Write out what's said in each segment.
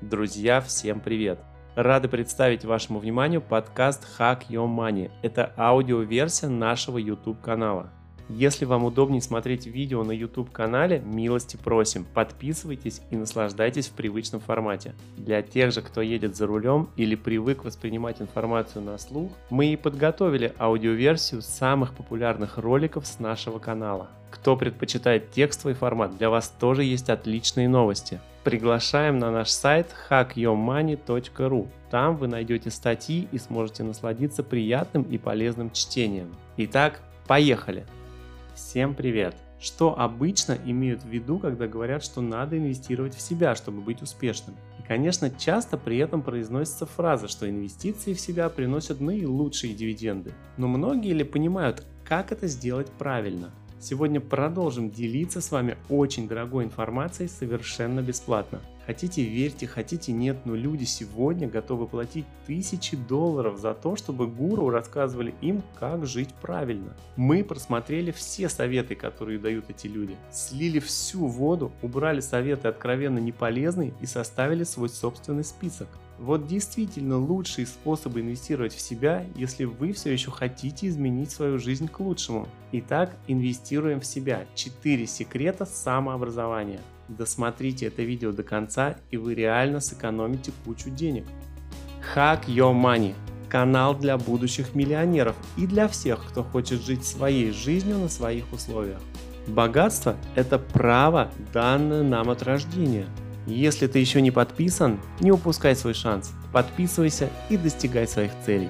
Друзья, всем привет! Рады представить вашему вниманию подкаст Hack Your Money. Это аудиоверсия нашего YouTube канала. Если вам удобнее смотреть видео на YouTube канале, милости просим, подписывайтесь и наслаждайтесь в привычном формате. Для тех же, кто едет за рулем или привык воспринимать информацию на слух, мы и подготовили аудиоверсию самых популярных роликов с нашего канала. Кто предпочитает текстовый формат, для вас тоже есть отличные новости. Приглашаем на наш сайт hackyourmoney.ru. Там вы найдете статьи и сможете насладиться приятным и полезным чтением. Итак, поехали! Всем привет! Что обычно имеют в виду, когда говорят, что надо инвестировать в себя, чтобы быть успешным? И, конечно, часто при этом произносится фраза, что инвестиции в себя приносят наилучшие дивиденды. Но многие ли понимают, как это сделать правильно? Сегодня продолжим делиться с вами очень дорогой информацией совершенно бесплатно. Хотите верьте, хотите нет, но люди сегодня готовы платить тысячи долларов за то, чтобы гуру рассказывали им, как жить правильно. Мы просмотрели все советы, которые дают эти люди, слили всю воду, убрали советы откровенно неполезные и составили свой собственный список. Вот действительно лучшие способы инвестировать в себя, если вы все еще хотите изменить свою жизнь к лучшему. Итак, инвестируем в себя. 4 секрета самообразования. Досмотрите это видео до конца, и вы реально сэкономите кучу денег. Hack Your Money – канал для будущих миллионеров и для всех, кто хочет жить своей жизнью на своих условиях. Богатство – это право, данное нам от рождения. Если ты еще не подписан, не упускай свой шанс. Подписывайся и достигай своих целей.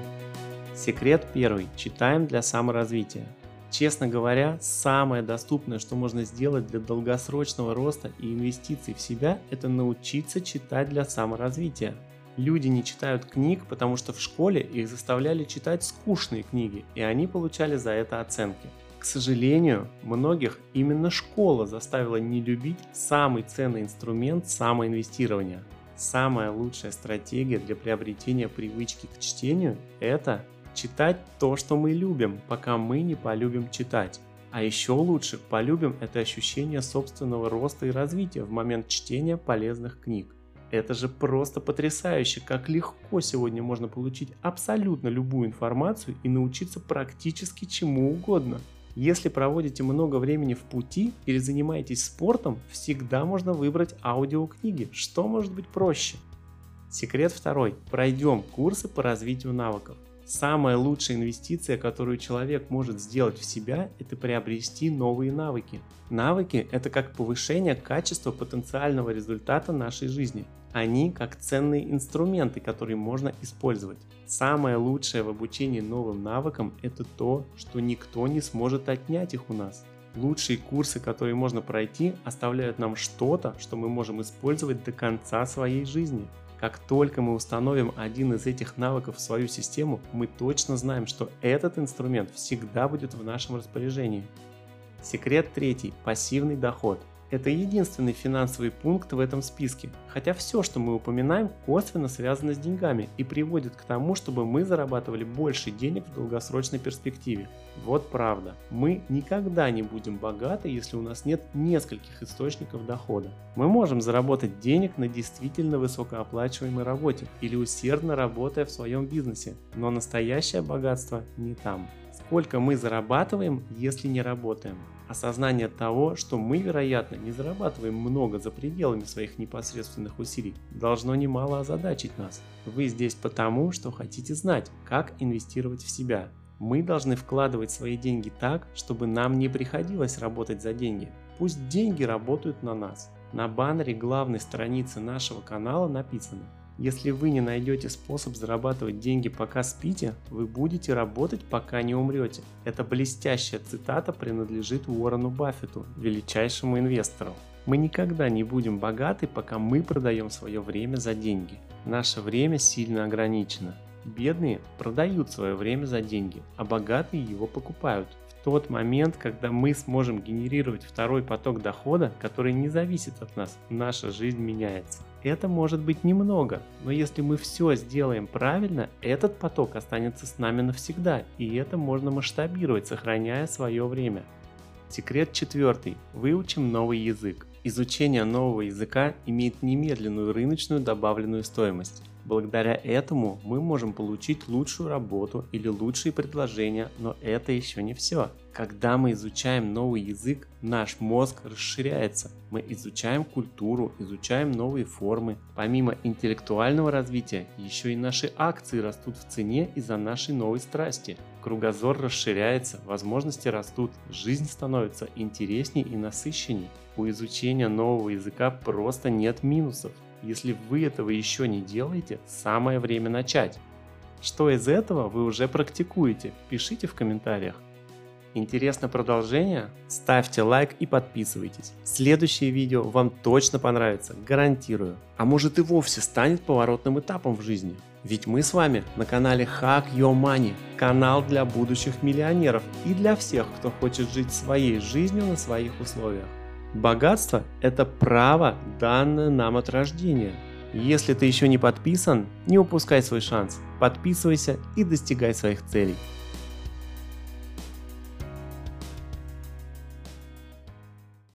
Секрет первый. Читаем для саморазвития. Честно говоря, самое доступное, что можно сделать для долгосрочного роста и инвестиций в себя, это научиться читать для саморазвития. Люди не читают книг, потому что в школе их заставляли читать скучные книги, и они получали за это оценки. К сожалению, многих именно школа заставила не любить самый ценный инструмент самоинвестирования. Самая лучшая стратегия для приобретения привычки к чтению – это Читать то, что мы любим, пока мы не полюбим читать. А еще лучше полюбим это ощущение собственного роста и развития в момент чтения полезных книг. Это же просто потрясающе, как легко сегодня можно получить абсолютно любую информацию и научиться практически чему угодно. Если проводите много времени в пути или занимаетесь спортом, всегда можно выбрать аудиокниги. Что может быть проще? Секрет второй. Пройдем курсы по развитию навыков. Самая лучшая инвестиция, которую человек может сделать в себя, это приобрести новые навыки. Навыки – это как повышение качества потенциального результата нашей жизни. Они как ценные инструменты, которые можно использовать. Самое лучшее в обучении новым навыкам – это то, что никто не сможет отнять их у нас. Лучшие курсы, которые можно пройти, оставляют нам что-то, что мы можем использовать до конца своей жизни. Как только мы установим один из этих навыков в свою систему, мы точно знаем, что этот инструмент всегда будет в нашем распоряжении. Секрет третий – пассивный доход – это единственный финансовый пункт в этом списке, хотя все, что мы упоминаем, косвенно связано с деньгами и приводит к тому, чтобы мы зарабатывали больше денег в долгосрочной перспективе. Вот правда, мы никогда не будем богаты, если у нас нет нескольких источников дохода. Мы можем заработать денег на действительно высокооплачиваемой работе или усердно работая в своем бизнесе, но настоящее богатство не там. Сколько мы зарабатываем, если не работаем? Осознание того, что мы, вероятно, не зарабатываем много за пределами своих непосредственных усилий, должно немало озадачить нас. Вы здесь потому, что хотите знать, как инвестировать в себя. Мы должны вкладывать свои деньги так, чтобы нам не приходилось работать за деньги. Пусть деньги работают на нас. На баннере главной страницы нашего канала написано если вы не найдете способ зарабатывать деньги пока спите, вы будете работать пока не умрете. Эта блестящая цитата принадлежит Уоррену Баффету, величайшему инвестору. Мы никогда не будем богаты, пока мы продаем свое время за деньги. Наше время сильно ограничено. Бедные продают свое время за деньги, а богатые его покупают тот момент, когда мы сможем генерировать второй поток дохода, который не зависит от нас, наша жизнь меняется. Это может быть немного, но если мы все сделаем правильно, этот поток останется с нами навсегда, и это можно масштабировать, сохраняя свое время. Секрет четвертый. Выучим новый язык. Изучение нового языка имеет немедленную рыночную добавленную стоимость. Благодаря этому мы можем получить лучшую работу или лучшие предложения, но это еще не все. Когда мы изучаем новый язык, наш мозг расширяется. Мы изучаем культуру, изучаем новые формы. Помимо интеллектуального развития, еще и наши акции растут в цене из-за нашей новой страсти. Кругозор расширяется, возможности растут, жизнь становится интереснее и насыщенней. У изучения нового языка просто нет минусов. Если вы этого еще не делаете, самое время начать. Что из этого вы уже практикуете? Пишите в комментариях. Интересно продолжение? Ставьте лайк и подписывайтесь. Следующее видео вам точно понравится, гарантирую. А может и вовсе станет поворотным этапом в жизни. Ведь мы с вами на канале Hack Your Money, канал для будущих миллионеров и для всех, кто хочет жить своей жизнью на своих условиях. Богатство – это право, данное нам от рождения. Если ты еще не подписан, не упускай свой шанс. Подписывайся и достигай своих целей.